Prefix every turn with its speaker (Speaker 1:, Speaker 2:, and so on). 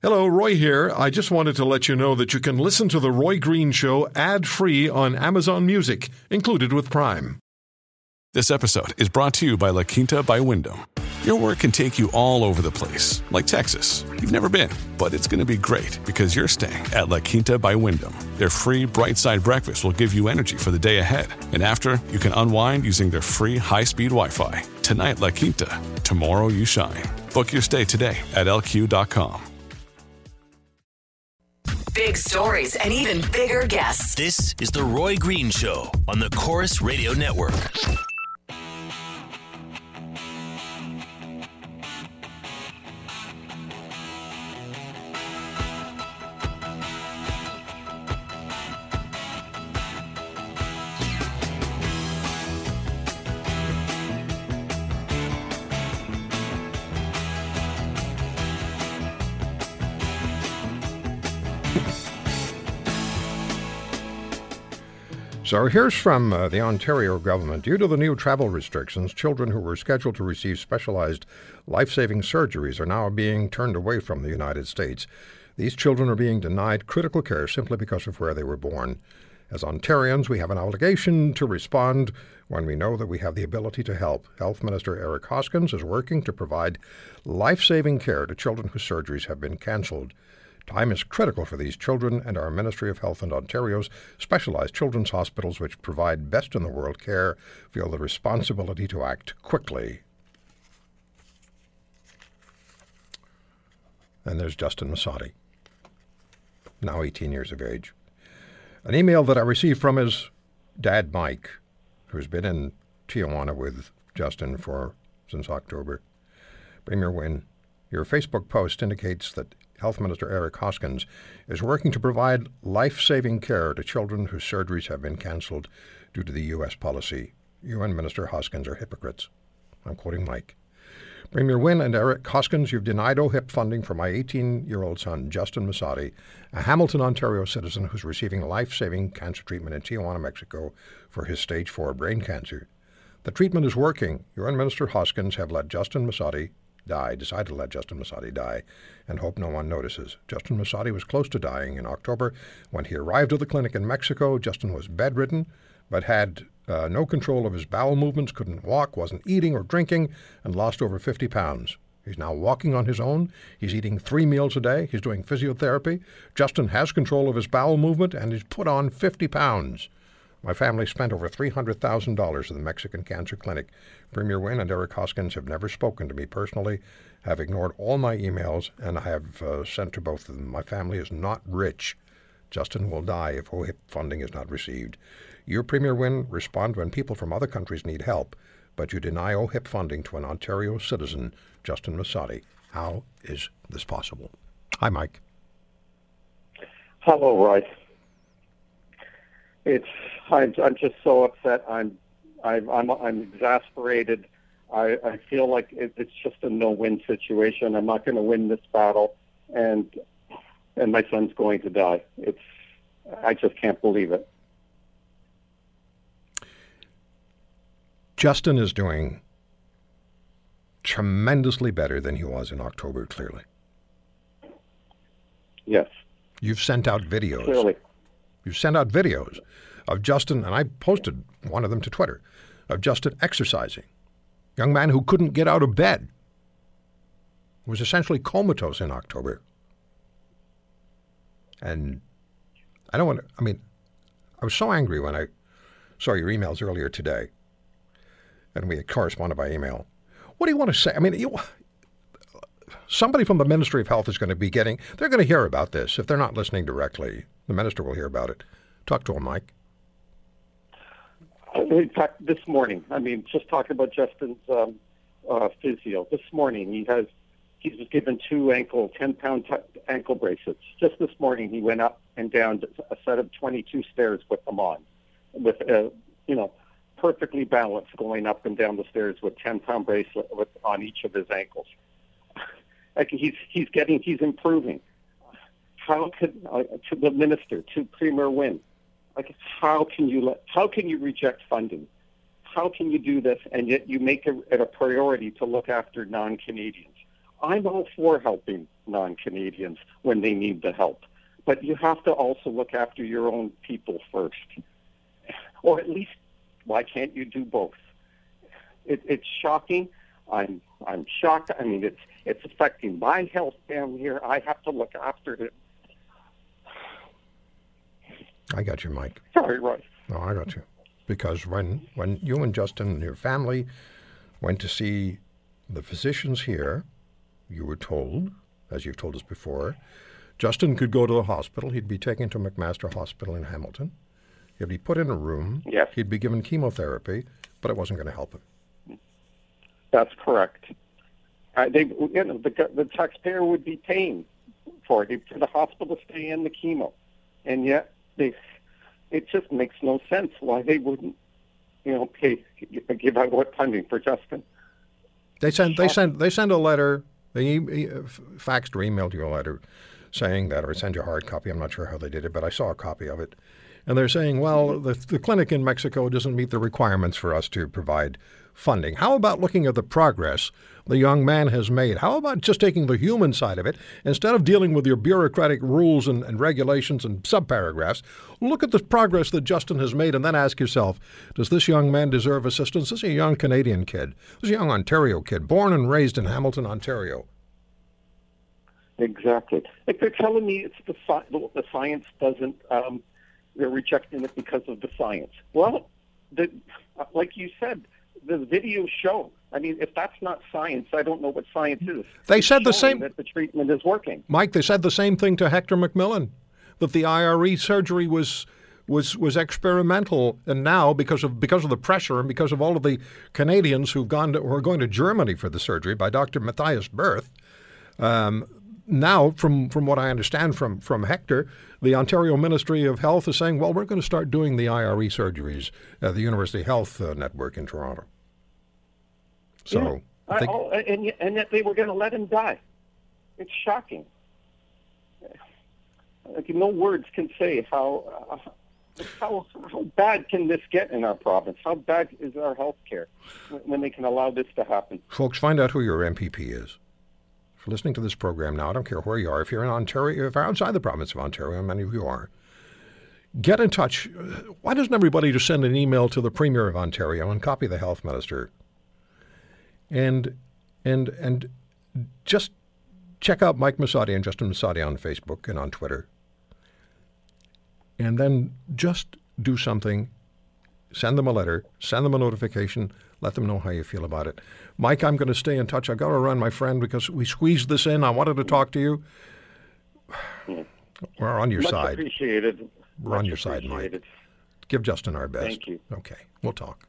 Speaker 1: Hello, Roy here. I just wanted to let you know that you can listen to The Roy Green Show ad free on Amazon Music, included with Prime.
Speaker 2: This episode is brought to you by La Quinta by Wyndham. Your work can take you all over the place, like Texas. You've never been, but it's going to be great because you're staying at La Quinta by Wyndham. Their free bright side breakfast will give you energy for the day ahead. And after, you can unwind using their free high speed Wi Fi. Tonight, La Quinta. Tomorrow, you shine. Book your stay today at lq.com.
Speaker 3: Big stories and even bigger guests.
Speaker 4: This is The Roy Green Show on the Corus Radio Network.
Speaker 5: So here's from uh, the Ontario government. Due to the new travel restrictions, children who were scheduled to receive specialized life saving surgeries are now being turned away from the United States. These children are being denied critical care simply because of where they were born. As Ontarians, we have an obligation to respond when we know that we have the ability to help. Health Minister Eric Hoskins is working to provide life saving care to children whose surgeries have been cancelled. Time is critical for these children, and our Ministry of Health and Ontario's specialized children's hospitals, which provide best in the world care, feel the responsibility to act quickly. And there's Justin Massotti, now 18 years of age. An email that I received from his dad, Mike, who's been in Tijuana with Justin for since October. Premier Wynne, your Facebook post indicates that Health Minister Eric Hoskins is working to provide life saving care to children whose surgeries have been cancelled due to the U.S. policy. And Minister Hoskins are hypocrites. I'm quoting Mike. Premier Wynne and Eric Hoskins, you've denied OHIP funding for my 18 year old son, Justin Massotti, a Hamilton, Ontario citizen who's receiving life saving cancer treatment in Tijuana, Mexico for his stage 4 brain cancer. The treatment is working. And Minister Hoskins have let Justin Massotti die, decided to let Justin Massotti die, and hope no one notices. Justin Massotti was close to dying in October. When he arrived at the clinic in Mexico, Justin was bedridden, but had uh, no control of his bowel movements, couldn't walk, wasn't eating or drinking, and lost over 50 pounds. He's now walking on his own. He's eating three meals a day. He's doing physiotherapy. Justin has control of his bowel movement, and he's put on 50 pounds. My family spent over $300,000 at the Mexican Cancer Clinic. Premier Wynne and Eric Hoskins have never spoken to me personally, have ignored all my emails, and I have uh, sent to both of them. My family is not rich. Justin will die if OHIP funding is not received. You, Premier Wynne, respond when people from other countries need help, but you deny OHIP funding to an Ontario citizen, Justin Massotti. How is this possible? Hi, Mike.
Speaker 6: Hello, Roy. It's I'm, I'm just so upset. I'm I'm I'm, I'm exasperated. I, I feel like it, it's just a no-win situation. I'm not going to win this battle, and and my son's going to die. It's I just can't believe it.
Speaker 5: Justin is doing tremendously better than he was in October. Clearly,
Speaker 6: yes.
Speaker 5: You've sent out videos.
Speaker 6: Clearly,
Speaker 5: you've sent out videos of Justin, and I posted one of them to Twitter, of Justin exercising. Young man who couldn't get out of bed. Was essentially comatose in October. And I don't want to, I mean, I was so angry when I saw your emails earlier today, and we had corresponded by email. What do you want to say? I mean, you, somebody from the Ministry of Health is going to be getting, they're going to hear about this. If they're not listening directly, the minister will hear about it. Talk to him, Mike.
Speaker 6: In fact, this morning, I mean, just talking about Justin's um, uh, physio. This morning, he has he was given two ankle, ten pound t- ankle bracelets. Just this morning, he went up and down a set of twenty two stairs with them on, with uh, you know, perfectly balanced going up and down the stairs with ten pound bracelet with, on each of his ankles. Like he's he's getting he's improving. How could uh, to the minister to Premier Wynne? Like, how can you let, how can you reject funding? How can you do this and yet you make it a priority to look after non-Canadians? I'm all for helping non-Canadians when they need the help, but you have to also look after your own people first, or at least why can't you do both? It, it's shocking. I'm I'm shocked. I mean, it's it's affecting my health down here. I have to look after it.
Speaker 5: I got you, Mike.
Speaker 6: Sorry, Roy.
Speaker 5: No, I got you. Because when, when you and Justin and your family went to see the physicians here, you were told, as you've told us before, Justin could go to the hospital. He'd be taken to McMaster Hospital in Hamilton. He'd be put in a room.
Speaker 6: Yes.
Speaker 5: He'd be given chemotherapy, but it wasn't going to help him.
Speaker 6: That's correct. Uh, they, you know, the, the taxpayer would be paying for it for the hospital stay and the chemo, and yet they, it just makes no sense why they wouldn't, you know, pay give out what funding for Justin.
Speaker 5: They sent they sent they sent a letter. They faxed or emailed you a letter saying that, or sent you a hard copy. I'm not sure how they did it, but I saw a copy of it. And they're saying, well, the, the clinic in Mexico doesn't meet the requirements for us to provide funding. How about looking at the progress the young man has made? How about just taking the human side of it instead of dealing with your bureaucratic rules and, and regulations and subparagraphs? Look at the progress that Justin has made and then ask yourself, does this young man deserve assistance? This is a young Canadian kid. This is a young Ontario kid, born and raised in Hamilton, Ontario.
Speaker 6: Exactly. Like they're telling me it's the sci- the, science doesn't. Um, they're rejecting it because of the science. Well, the like you said, the videos show. I mean, if that's not science, I don't know what science is.
Speaker 5: They
Speaker 6: It's
Speaker 5: said the same-
Speaker 6: that the treatment is working.
Speaker 5: Mike, they said the same thing to Hector McMillan, that the IRE surgery was was was experimental, and now because of because of the pressure and because of all of the Canadians who've gone to, who are going to Germany for the surgery by Dr. Matthias Berth, um, now from from what I understand from from Hector, the Ontario Ministry of Health is saying, well, we're going to start doing the IRE surgeries at the University Health uh, Network in Toronto. So I
Speaker 6: I,
Speaker 5: think
Speaker 6: oh, and and yet they were going to let him die. It's shocking. Like no words can say how uh, how how bad can this get in our province? How bad is our health care when, when they can allow this to happen?
Speaker 5: Folks, find out who your MPP is. You're listening to this program now, I don't care where you are. If you're in Ontario, if you're outside the province of Ontario, many of you are, get in touch. Why doesn't everybody just send an email to the Premier of Ontario and copy the Health Minister? And and and just check out Mike Massotti and Justin Massotti on Facebook and on Twitter. And then just do something send them a letter, send them a notification, let them know how you feel about it. Mike, I'm going to stay in touch. I've got to run, my friend, because we squeezed this in. I wanted to talk to you. Hmm. We're on your
Speaker 6: Much
Speaker 5: side.
Speaker 6: appreciated.
Speaker 5: We're on
Speaker 6: Much
Speaker 5: your side, Mike. Give Justin our best.
Speaker 6: Thank you.
Speaker 5: Okay, we'll talk.